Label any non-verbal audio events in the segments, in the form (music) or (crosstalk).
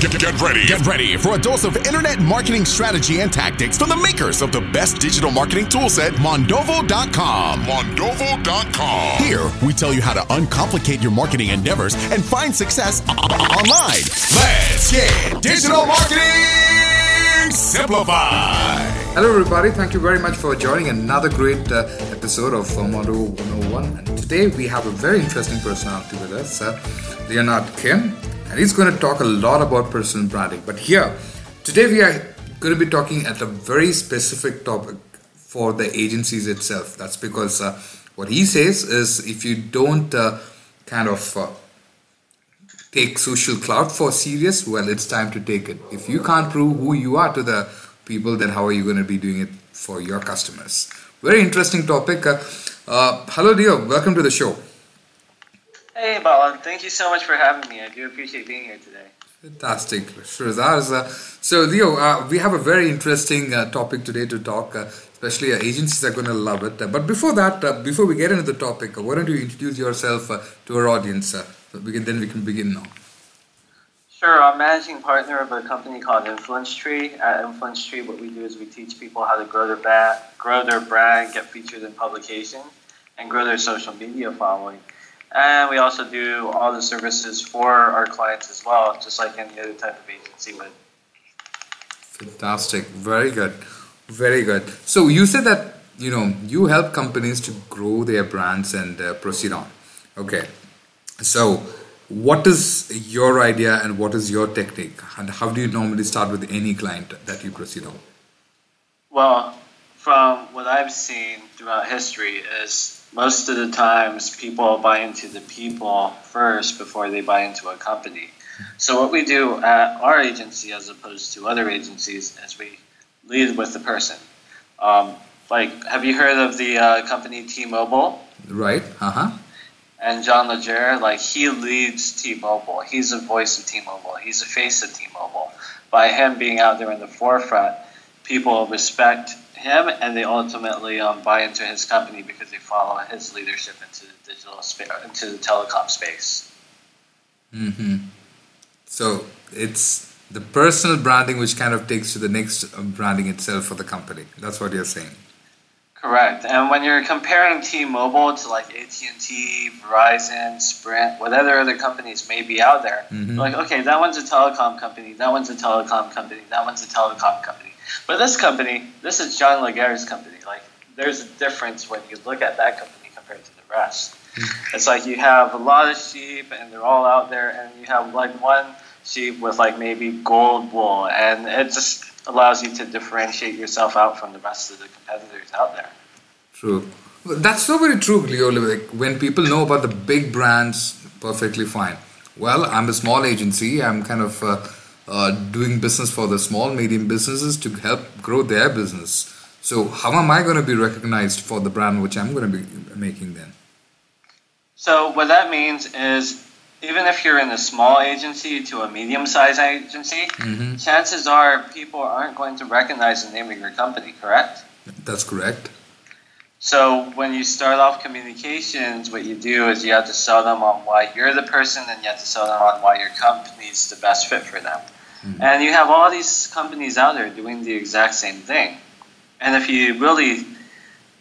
Get, get ready. Get ready for a dose of internet marketing strategy and tactics from the makers of the best digital marketing toolset, Mondovo.com. Mondovo.com. Here, we tell you how to uncomplicate your marketing endeavors and find success online. Let's get digital marketing simplified. Hello, everybody. Thank you very much for joining another great uh, episode of Mondo 101. And today we have a very interesting personality with us, uh, Leonard Kim, and he's going to talk a lot about personal branding. But here, today we are going to be talking at a very specific topic for the agencies itself. That's because uh, what he says is if you don't uh, kind of uh, take social clout for serious, well, it's time to take it. If you can't prove who you are to the people, then how are you going to be doing it for your customers? Very interesting topic. Uh, uh, hello, dear. Welcome to the show. Hey, Balan. Thank you so much for having me. I do appreciate being here today. Fantastic. Uh, so, Leo, uh, we have a very interesting uh, topic today to talk. Uh, especially uh, agencies are going to love it. Uh, but before that, uh, before we get into the topic, uh, why don't you introduce yourself uh, to our audience? Uh, so we can, then we can begin now. Sure, I'm managing partner of a company called Influence Tree. At Influence Tree, what we do is we teach people how to grow their brand, grow their brand, get featured in publications, and grow their social media following. And we also do all the services for our clients as well, just like any other type of agency would. Fantastic. Very good. Very good. So you said that you know you help companies to grow their brands and uh, proceed on. Okay. So what is your idea and what is your technique and how do you normally start with any client that you proceed on? Well, from what I've seen throughout history is most of the times people buy into the people first before they buy into a company. So what we do at our agency as opposed to other agencies is we lead with the person. Um, like, have you heard of the uh, company T-Mobile? Right. Uh huh. And John Legere, like he leads T-Mobile. He's the voice of T-Mobile. He's the face of T-Mobile. By him being out there in the forefront, people respect him, and they ultimately um, buy into his company because they follow his leadership into the digital space, into the telecom space. Mm-hmm. So it's the personal branding which kind of takes to the next uh, branding itself for the company. That's what you're saying. Correct. And when you're comparing T-Mobile to like AT&T, Verizon, Sprint, whatever other companies may be out there, Mhm. like okay, that one's a telecom company, that one's a telecom company, that one's a telecom company. But this company, this is John Legere's company. Like there's a difference when you look at that company compared to the rest. It's like you have a lot of sheep and they're all out there and you have like one sheep with like maybe gold wool and it just allows you to differentiate yourself out from the rest of the competitors out there. True. That's so very true, Leo. Like when people know about the big brands, perfectly fine. Well, I'm a small agency. I'm kind of uh, uh, doing business for the small, medium businesses to help grow their business. So how am I going to be recognized for the brand which I'm going to be making then? So what that means is even if you're in a small agency to a medium-sized agency, Mm-hmm. chances are people aren't going to recognize the name of your company, correct? That's correct. So when you start off communications, what you do is you have to sell them on why you're the person, and you have to sell them on why your company's the best fit for them. And you have all these companies out there doing the exact same thing. And if you really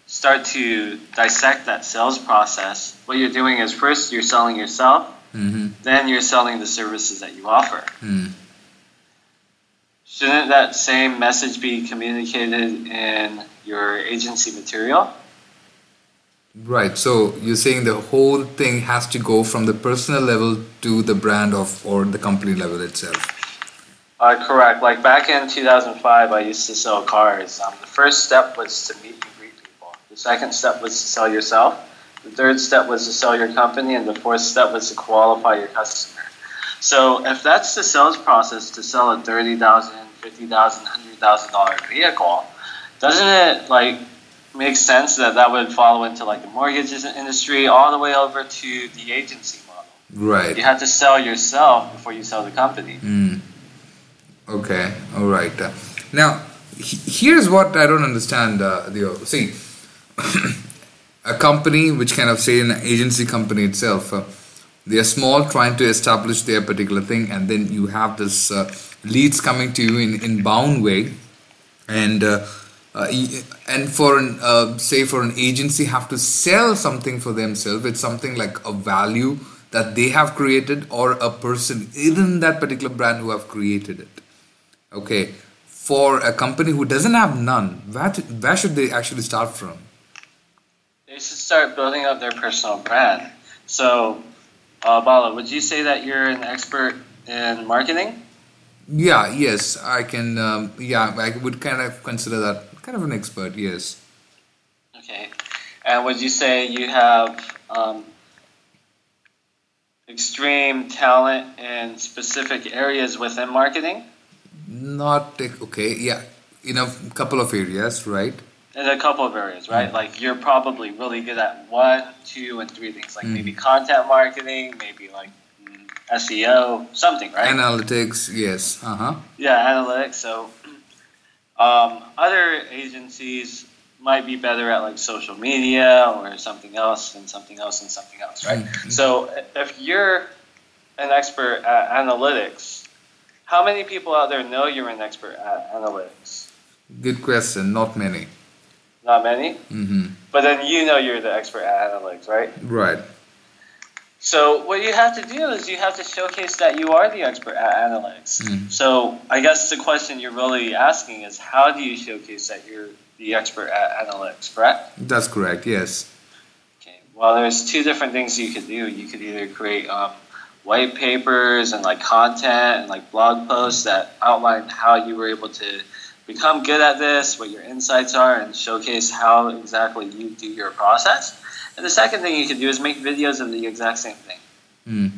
start to dissect that sales process, what you're doing is first you're selling yourself, Mm-hmm. then you're selling the services that you offer. Mm. Shouldn't that same message be communicated in your agency material? Right. So you're saying the whole thing has to go from the personal level to the brand of or the company level itself. Uh, correct. Like back in 2005, I used to sell cars. Um, the first step was to meet and greet people. The second step was to sell yourself. The third step was to sell your company, and the fourth step was to qualify your customer. So if that's the sales process to sell a thirty thousand, fifty thousand, hundred thousand dollar vehicle, doesn't it like make sense that that would follow into like the mortgages industry all the way over to the agency model? Right. You have to sell yourself before you sell the company. Mm. Okay, all right. Now, he- here's what I don't understand. Uh, Leo. See, (coughs) a company which kind of say an agency company itself, uh, they are small trying to establish their particular thing and then you have this uh, leads coming to you in inbound way and uh, uh, and for an uh, say for an agency have to sell something for themselves it's something like a value that they have created or a person in that particular brand who have created it okay for a company who doesn't have none where, where should they actually start from they should start building up their personal brand so uh, Bala, would you say that you're an expert in marketing yeah yes i can um, yeah i would kind of consider that kind of an expert, yes. Okay. And would you say you have um, extreme talent in specific areas within marketing? Not okay, yeah, in a couple of areas, right? In a couple of areas, right? Mm. Like you're probably really good at one, two, and three things, like mm. maybe content marketing, maybe like SEO, something, right? Analytics, yes. Uh huh. Yeah, analytics. So (clears throat) um, other agencies might be better at like social media or something else and something else and something else, right? Mm-hmm. So if you're an expert at analytics, how many people out there know you're an expert at analytics? Good question. Not many. Not many? Mm-hmm. But then you know you're the expert at analytics, right? Right. So what you have to do is you have to showcase that you are the expert at analytics. Mm. So I guess the question you're really asking is how do you showcase that you're the expert at analytics, correct? That's correct, yes. Okay. Well, there's two different things you could do. You could either create um, white papers and like content and like blog posts that outline how you were able to become good at this, what your insights are, and showcase how exactly you do your process. And the second thing you can do is make videos of the exact same thing. Mm.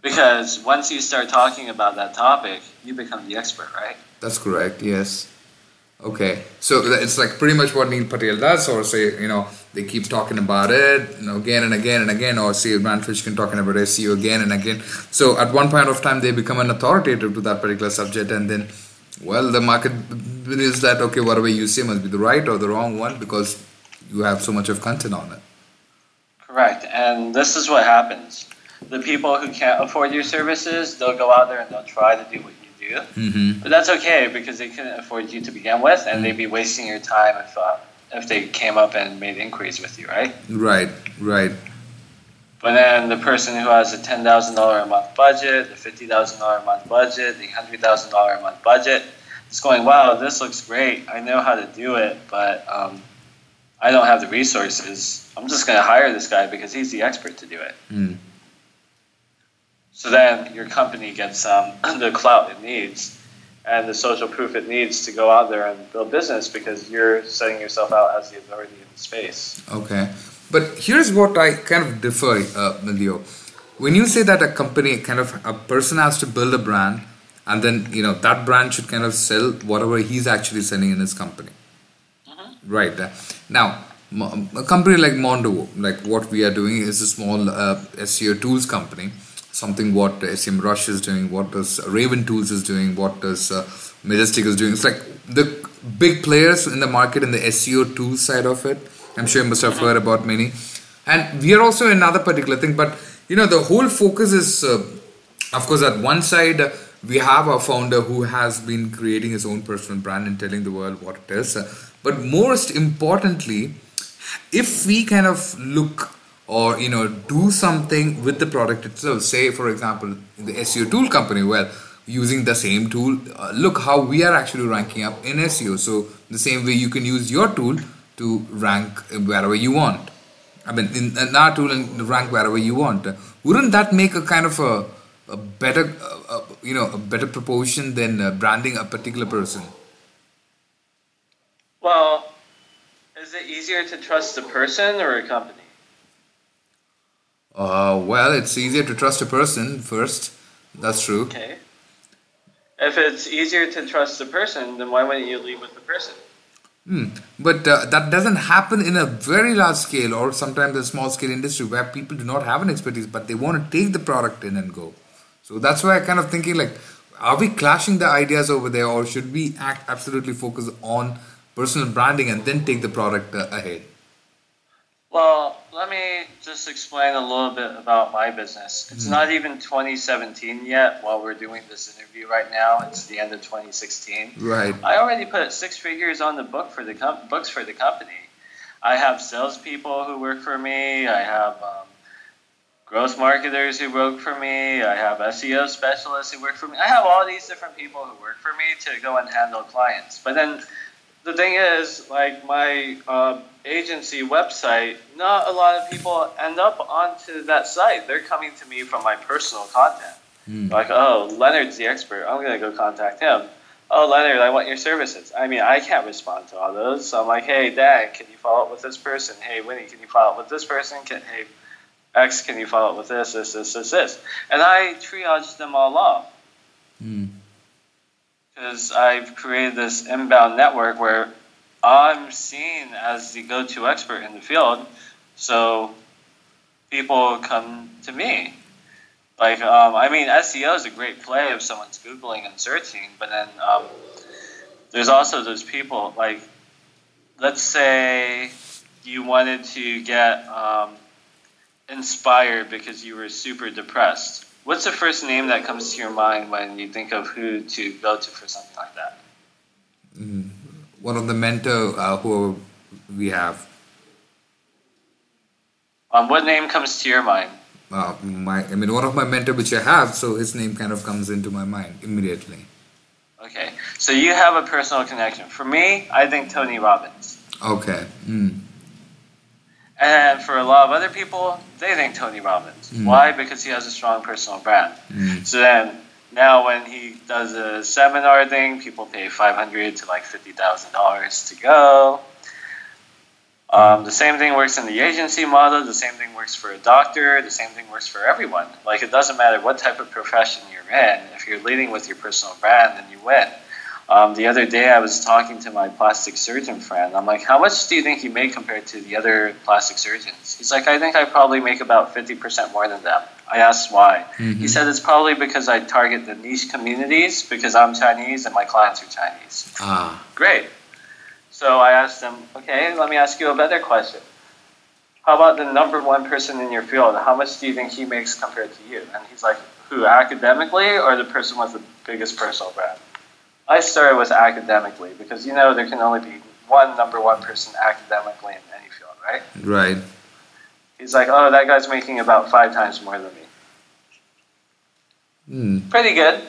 Because once you start talking about that topic, you become the expert, right? That's correct, yes. Okay, so it's like pretty much what Neil Patel does, or say, you know, they keep talking about it, you know, again and again and again, or say Rand Fishkin talking about SEO again and again. So at one point of time, they become an authoritative to that particular subject, and then, well, the market is that okay, whatever you say must be the right or the wrong one because you have so much of content on it. Correct, and this is what happens. The people who can't afford your services, they'll go out there and they'll try to do what do. Mm-hmm. But that's okay because they couldn't afford you to begin with, and mm-hmm. they'd be wasting your time if uh, if they came up and made inquiries with you, right? Right, right. But then the person who has a ten thousand dollar a month budget, the fifty thousand dollar a month budget, the hundred thousand dollar a month budget, is going, wow, this looks great. I know how to do it, but um, I don't have the resources. I'm just going to hire this guy because he's the expert to do it. Mm. So then your company gets um, (clears throat) the clout it needs and the social proof it needs to go out there and build business because you're setting yourself out as the authority in the space. Okay. But here's what I kind of differ, uh, Leo. When you say that a company, kind of a person has to build a brand, and then you know that brand should kind of sell whatever he's actually selling in his company. Right. Now, a company like Mondovo, like what we are doing, is a small uh, SEO tools company. Something what SEMrush is doing, what does Raven Tools is doing, what does uh, Majestic is doing. It's like the big players in the market in the SEO tools side of it. I'm sure you must have heard about many. And we are also another particular thing, but you know the whole focus is, uh, of course, at one side we have a founder who has been creating his own personal brand and telling the world what it is. But most importantly, if we kind of look or you know do something with the product itself, say for example the SEO tool company, well using the same tool, uh, look how we are actually ranking up in SEO. So the same way you can use your tool to rank wherever you want. I mean, in, in our tool and rank wherever you want. Wouldn't that make a kind of a, a better, uh, uh, you know, a better proportion than uh, branding a particular person? Well, is it easier to trust a person or a company? Uh, well, it's easier to trust a person first. That's true. Okay. If it's easier to trust a person, then why wouldn't you leave with the person? Hmm. But uh, that doesn't happen in a very large scale or sometimes a small scale industry where people do not have an expertise but they want to take the product in and go. So that's why I kind of thinking like, are we clashing the ideas over there or should we act absolutely focus on personal branding and then take the product uh, ahead? Well, let me just explain a little bit about my business. It's Mhm. not even 2017 yet while we're doing this interview right now. It's the end of 2016. Right. I already put six figures on the book for the com- books for the company. I have salespeople who work for me. I have um, growth marketers who work for me. I have SEO specialists who work for me. I have all these different people who work for me to go and handle clients. But then the thing is, like my uh, agency website, not a lot of people end up onto that site. They're coming to me from my personal content. Mm. Like, oh, Leonard's the expert. I'm gonna go contact him. Oh, Leonard, I want your services. I mean, I can't respond to all those. So I'm like, hey, Dan, can you follow up with this person? Hey, Winnie, can you follow up with this person? Can, hey, X, can you follow up with this, this, this, this, this? And I triage them all off Mm. because I've created this inbound network where I'm seen as the go-to expert in the field. So people come to me. Like, um, I mean, SEO is a great play if someone's Googling and searching, but then um, there's also those people, like, let's say you wanted to get um, inspired because you were super depressed. What's the first name that comes to your mind when you think of who to go to for something like that? Mm. One of the mentor uh, who we have. Um, what name comes to your mind? Uh, my, I mean, one of my mentor which I have, so his name kind of comes into my mind immediately. Okay, so you have a personal connection. For me, I think Tony Robbins. Okay. Mm. And for a lot of other people, they think Tony Robbins. Mm. Why? Because he has a strong personal brand. Mm. So then, now when he does a seminar thing, people pay five hundred to like fifty thousand dollars to go. Um, the same thing works in the agency model. The same thing works for a doctor. The same thing works for everyone. Like it doesn't matter what type of profession you're in. If you're leading with your personal brand, then you win. Um, the other day, I was talking to my plastic surgeon friend. I'm like, "How much do you think you make compared to the other plastic surgeons?" He's like, "I think I probably make about fifty percent more than them." I asked why. He Mhm. said it's probably because I target the niche communities because I'm Chinese and my clients are Chinese. Ah. Great. So I asked him, okay, let me ask you a better question. How about the number one person in your field? How much do you think he makes compared to you? And he's like, who, academically or the person with the biggest personal brand? I started with academically because you know there can only be one number one person academically in any field, right? Right. He's like, oh, that guy's making about five times more than me. Mm. Pretty good.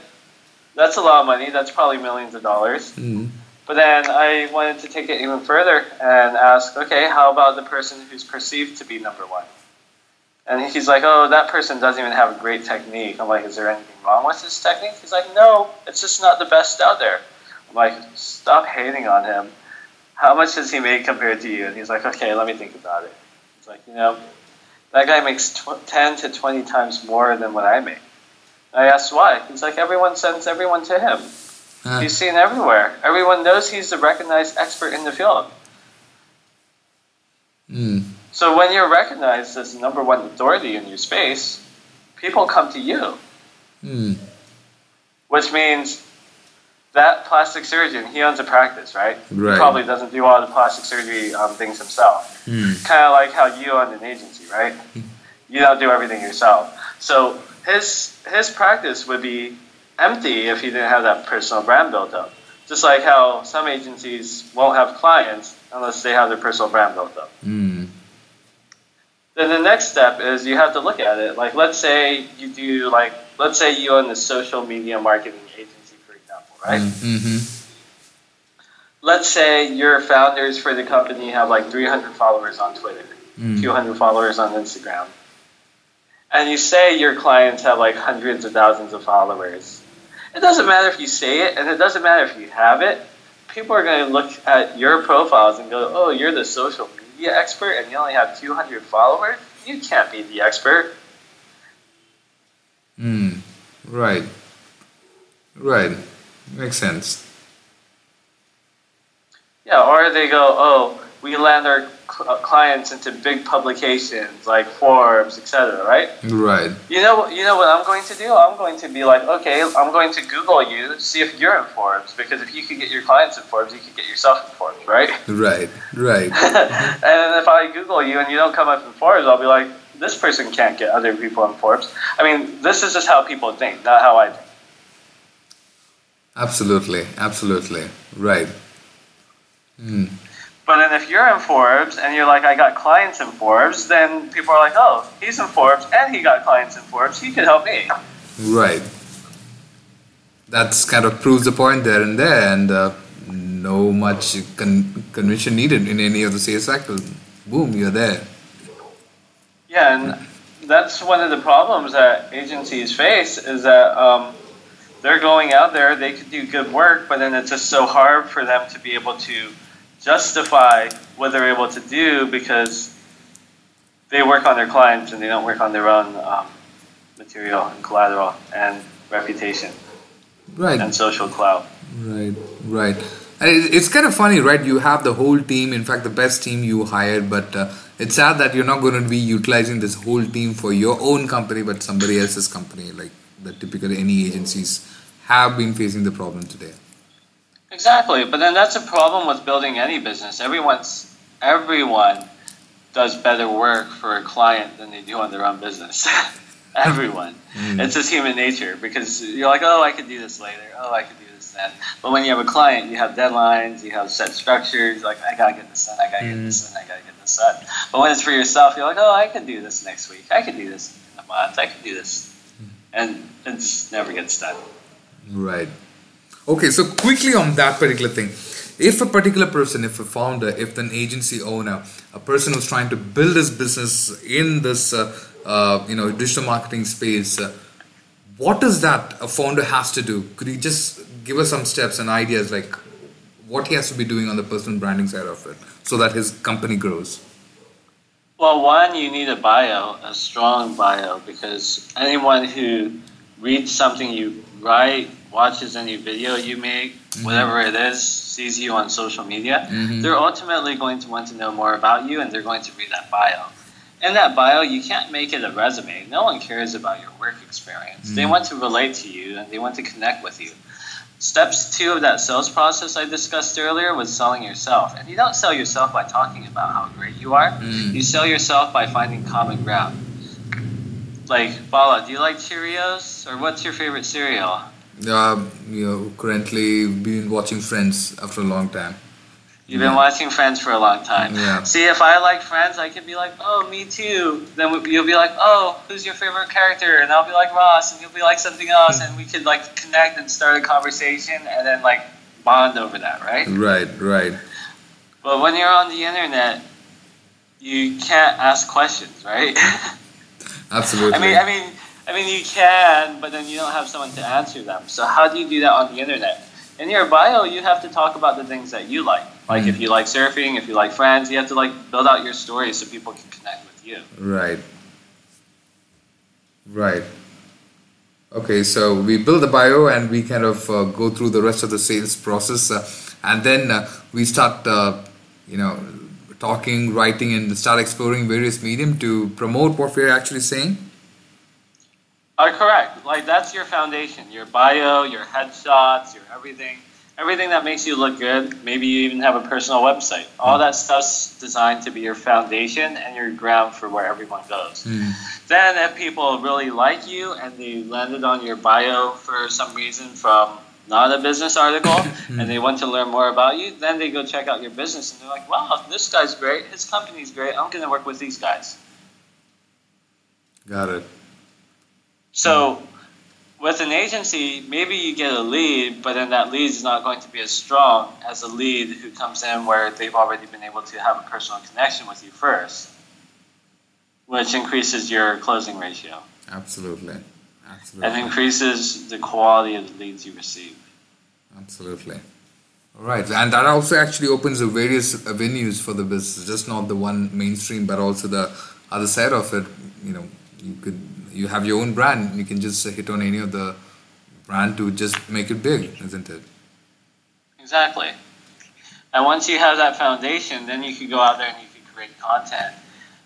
That's a lot of money. That's probably millions of dollars. Mm. But then I wanted to take it even further and ask, okay, how about the person who's perceived to be number one? And he's like, oh, that person doesn't even have a great technique. I'm like, is there anything wrong with his technique? He's like, no, it's just not the best out there. I'm like, stop hating on him. How much does he make compared to you? And he's like, okay, let me think about it. He's like, you know, that guy makes tw- 10 to 20 times more than what I make. I asked why. He's like, everyone sends everyone to him. Ah. He's seen everywhere. Everyone knows he's the recognized expert in the field. Mm. So when you're recognized as the number one authority in your space, people come to you, Mm. which means that plastic surgeon, he owns a practice, right? Right. He probably doesn't do all the plastic surgery um, things himself. Mm. Kind of like how you own an agency, right? You don't do everything yourself. So his his practice would be empty if he didn't have that personal brand built up. Just like how some agencies won't have clients unless they have their personal brand built up. Mm. Then the next step is you have to look at it. Like let's say you do like let's say you own a social media marketing agency, right? Mm-hmm. Let's say your founders for the company have like 300 followers on Twitter, Mm. 200 followers on Instagram, and you say your clients have like hundreds of thousands of followers. It doesn't matter if you say it, and it doesn't matter if you have it. People are going to look at your profiles and go, "Oh, you're the social media expert, and you only have 200 followers. You can't be the expert." Mm. Right. Right. Makes sense. Yeah, or they go, oh, we land our cl- uh, clients into big publications like Forbes, etc. Right? Right. You know, you know what I'm going to do? I'm going to be like, okay, I'm going to Google you, see if you're in Forbes, because if you could get your clients in Forbes, you could get yourself in Forbes, right? (laughs) Right. Right. and if I Google you and you don't come up in Forbes, I'll be like, this person can't get other people in Forbes. I mean, this is just how people think, not how I think. Absolutely. Absolutely. Right. Hmm. But then if you're in Forbes and you're like, I got clients in Forbes, then people are like, oh, he's in Forbes and he got clients in Forbes. He could help me. Right. That's kind of proves the point there and there, and uh, no much con- conviction needed in any of the sales cycle. Boom, you're there. Yeah, and that's one of the problems that agencies face is that um, they're going out there, they could do good work, but then it's just so hard for them to be able to justify what they're able to do because they work on their clients and they don't work on their own um, material and collateral and reputation Right. and social clout. Right, right. It's kind of funny, right? You have the whole team, in fact, the best team you hired, but uh, it's sad that you're not going to be utilizing this whole team for your own company, but somebody else's company, like the typically any agencies have been facing the problem today. Exactly, but then that's a problem with building any business. Everyone's everyone does better work for a client than they do on their own business. (laughs) everyone. Mm. It's just human nature because you're like, oh, I could do this later. Oh, I could do this then. But when you have a client, you have deadlines, you have set structures. Like, I gotta get this done. I gotta get this mm. done. I gotta get this done. But when it's for yourself, you're like, oh, I could do this next week. I could do this in a month. I could do this, and it just never gets done. Right. Okay, so quickly on that particular thing. If a particular person, if a founder, if an agency owner, a person who's trying to build his business in this, uh, uh, you know, digital marketing space, uh, what is that a founder has to do? Could you just give us some steps and ideas like what he has to be doing on the personal branding side of it so that his company grows? Well, one, you need a bio, a strong bio, because anyone who reads something you write, watches any video you make, mm-hmm. whatever it is, sees you on social media, mm-hmm. they're ultimately going to want to know more about you and they're going to read that bio. In that bio, you can't make it a resume. No one cares about your work experience. They mm-hmm. want to relate to you and they want to connect with you. Steps two of that sales process I discussed earlier was selling yourself. And you don't sell yourself by talking about how great you are. You sell yourself by finding common ground. Like, Bala, do you like Cheerios? Or what's your favorite cereal? Um, you know, currently been watching Friends after a long time. You've been watching Friends for a long time. Yeah. See, if I like Friends, I could be like, oh, me too. Then you'll be like, oh, who's your favorite character? And I'll be like Ross, and you'll be like something else, and we could like connect and start a conversation, and then like bond over that, right? Right, right. But when you're on the internet, you can't ask questions, right? (laughs) Absolutely. I mean, I mean, I mean, you can, but then you don't have someone to answer them. So how do you do that on the internet? In your bio, you have to talk about the things that you like. Like if you like surfing, if you like friends, you have to like build out your story so people can connect with you. Right. Right. Okay, so we build the bio and we kind of uh, go through the rest of the sales process, uh, and then uh, we start, uh, you know, talking, writing, and start exploring various medium to promote what we're actually saying. Are correct. Like that's your foundation, your bio, your headshots, your everything, everything that makes you look good. Maybe you even have a personal website. All that stuff's designed to be your foundation and your ground for where everyone goes. Hmm. Then, if people really like you and they landed on your bio for some reason from not a business article (laughs) hmm. and they want to learn more about you, then they go check out your business and they're like, wow, this guy's great. His company's great. I'm going to work with these guys. Got it. So, with an agency, maybe you get a lead, but then that lead is not going to be as strong as a lead who comes in where they've already been able to have a personal connection with you first, which increases your closing ratio Absolutely. Absolutely. and increases the quality of the leads you receive. Absolutely. All right, and that also actually opens the various avenues for the business, just not the one mainstream, but also the other side of it. You know, you could you have your own brand, you can just hit on any of the brand to just make it big, isn't it? Exactly. And once you have that foundation, then you can go out there and you can create content.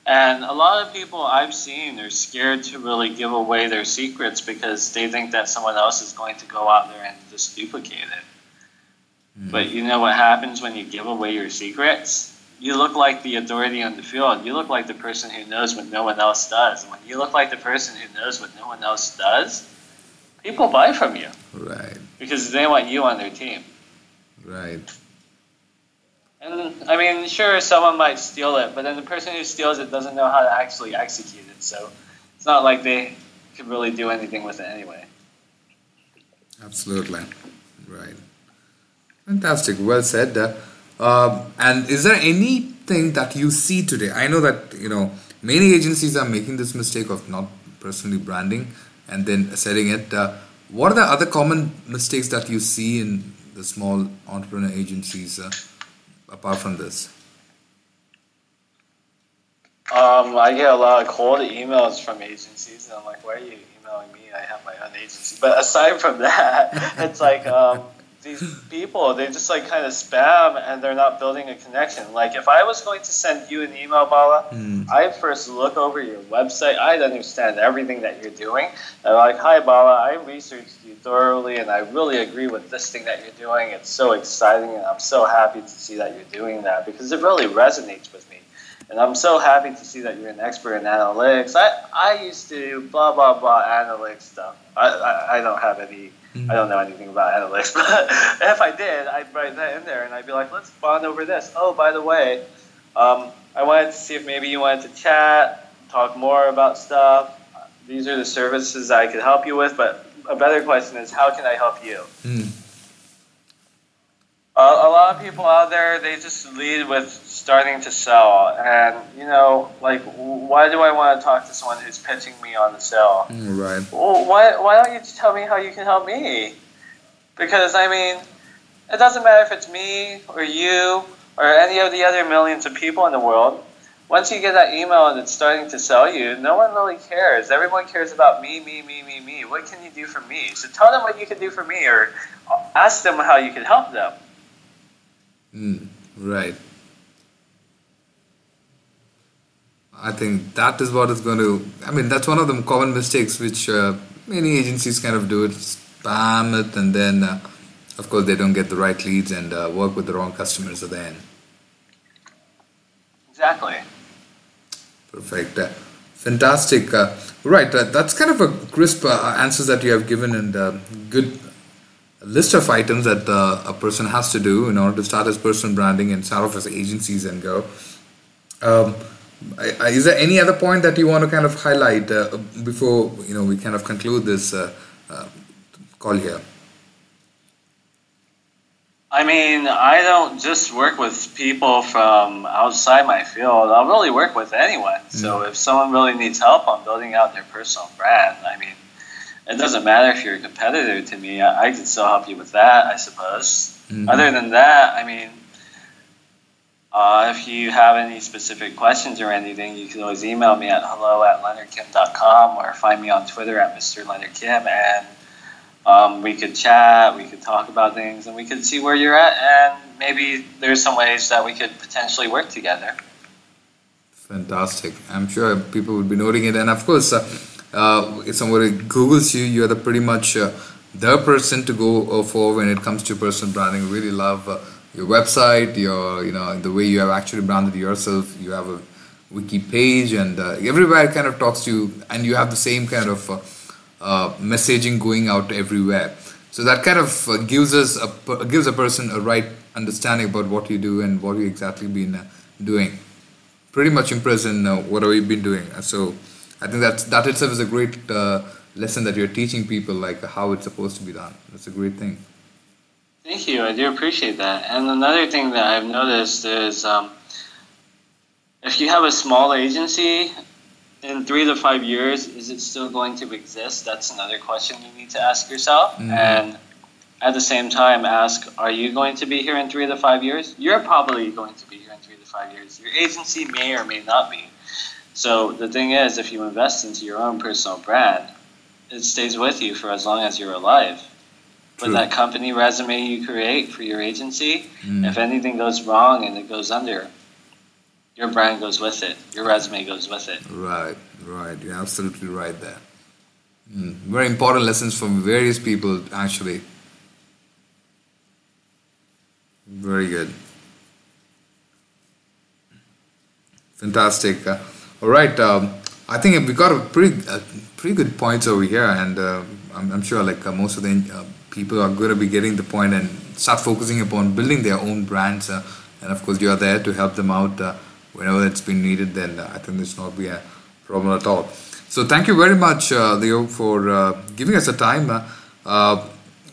And a lot of people I've seen are scared to really give away their secrets because they think that someone else is going to go out there and just duplicate it. Mm-hmm. But you know what happens when you give away your secrets? You look like the authority on the field. You look like the person who knows what no one else does. And when you look like the person who knows what no one else does, people buy from you. Right. Because they want you on their team. Right. And I mean, sure, someone might steal it, but then the person who steals it doesn't know how to actually execute it. So it's not like they could really do anything with it anyway. Absolutely. Right. Fantastic. Well said. Uh, and is there anything that you see today? I know that you know many agencies are making this mistake of not personally branding and then selling it. Uh, what are the other common mistakes that you see in the small entrepreneur agencies uh, apart from this? Um, I get a lot of cold emails from agencies, and I'm like, why are you emailing me? I have my own agency. But aside from that, (laughs) it's like um, these people they just like kind of spam and they're not building a connection. Like if I was going to send you an email, Bala, mm. I'd first look over your website. I'd understand everything that you're doing. And like, hi Bala, I researched you thoroughly and I really agree with this thing that you're doing. It's so exciting and I'm so happy to see that you're doing that because it really resonates with me. And I'm so happy to see that you're an expert in analytics. I, I used to blah blah blah analytics stuff. I, I, I don't have any Mm-hmm. I don't know anything about analytics, (laughs) but if I did, I'd write that in there and I'd be like, let's bond over this. Oh, by the way, um, I wanted to see if maybe you wanted to chat, talk more about stuff. These are the services I could help you with, but a better question is, how can I help you? Mm. A lot of people out there, they just lead with starting to sell. And, you know, like, why do I want to talk to someone who's pitching me on the sell? Mm, right. Well, why, why don't you tell me how you can help me? Because, I mean, it doesn't matter if it's me or you or any of the other millions of people in the world. Once you get that email and it's starting to sell you, no one really cares. Everyone cares about me, me, me, me, me. What can you do for me? So tell them what you can do for me or ask them how you can help them. Mm, right. I think that is what is going to. I mean, that's one of the common mistakes which uh, many agencies kind of do. It spam it, and then, uh, of course, they don't get the right leads and uh, work with the wrong customers at the end. Exactly. Perfect. Uh, fantastic. Uh, right. Uh, that's kind of a crisp answers that you have given, and good list of items that a person has to do in order to start his personal branding and start off his agencies and go. Um, is there any other point that you want to kind of highlight uh, before you know we kind of conclude this uh, uh, call here? I mean, I don't just work with people from outside my field. I'll really work with anyone. Mm-hmm. So if someone really needs help on building out their personal brand, I mean, it doesn't matter if you're a competitor to me. I, I can still help you with that, I suppose. Mm-hmm. Other than that, I mean, uh, if you have any specific questions or anything, you can always email me at hello at leonardkim.com or find me on Twitter at Mr. Leonard Kim. And um, we could chat, we could talk about things, and we could see where you're at. And maybe there's some ways that we could potentially work together. Fantastic. I'm sure people would be noting it. And of course, uh, uh, if somebody Googles you, you're the pretty much uh, the person to go for when it comes to personal branding. Really love uh, your website, your you know the way you have actually branded yourself. You have a wiki page, and uh, everywhere kind of talks to you, and you have the same kind of uh, uh, messaging going out everywhere. So that kind of uh, gives us a gives a person a right understanding about what you do and what you exactly been uh, doing. Pretty much impressed in uh, whatever you've been doing. So I think that that itself is a great lesson that you're teaching people, like how it's supposed to be done. That's a great thing. Thank you. I do appreciate that. And another thing that I've noticed is um, if you have a small agency, in three to five years, is it still going to exist? That's another question you need to ask yourself. Mm-hmm. And at the same time, ask, are you going to be here in three to five years? You're probably going to be here in three to five years. Your agency may or may not be. So the thing is, if you invest into your own personal brand, it stays with you for as long as you're alive. with that company resume you create for your agency. Mm. If anything goes wrong and it goes under, your brand goes with it. Your resume goes with it. Right, right. You're absolutely right there. Mm. Very important lessons from various people, actually. Very good. Fantastic. Uh, all right. Um, I think we got a pretty, uh, pretty good points over here, and uh, I'm, I'm, sure like uh, most of the uh, people are going to be getting the point and start focusing upon building their own brands. Uh, and of course, you are there to help them out whenever it's been needed. Then I think this will not be a problem at all. So thank you very much, Leo, for giving us a time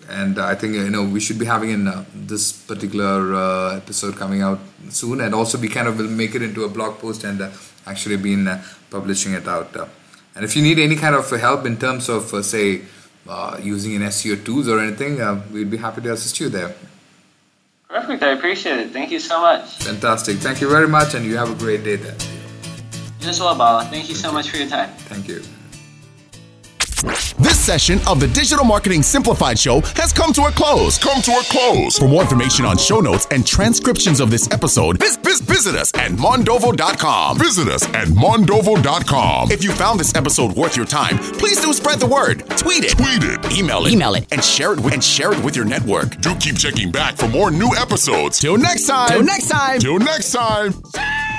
and I think you know we should be having in uh, this particular uh, episode coming out soon, and also we kind of will make it into a blog post and uh, actually been uh, publishing it out. Uh. and if you need any kind of help in terms of uh, say using an SEO tools or anything, we'd be happy to assist you there. Perfect. I appreciate it. Thank you so much. Fantastic. Thank you very much, and you have a great day there. You as well, Bala. Thank you so much for your time. Thank you. This session of the Digital Marketing Simplified Show has come to a close. Come to a close. For more information on show notes and transcriptions of this episode, visit, visit us at mondovo.com. Visit us at mondovo.com. If you found this episode worth your time, please do spread the word. Tweet it. Tweet it. Email it. Email it. And share it with, and share it with your network. Do keep checking back for more new episodes. Till next time. Till next time. Till next time.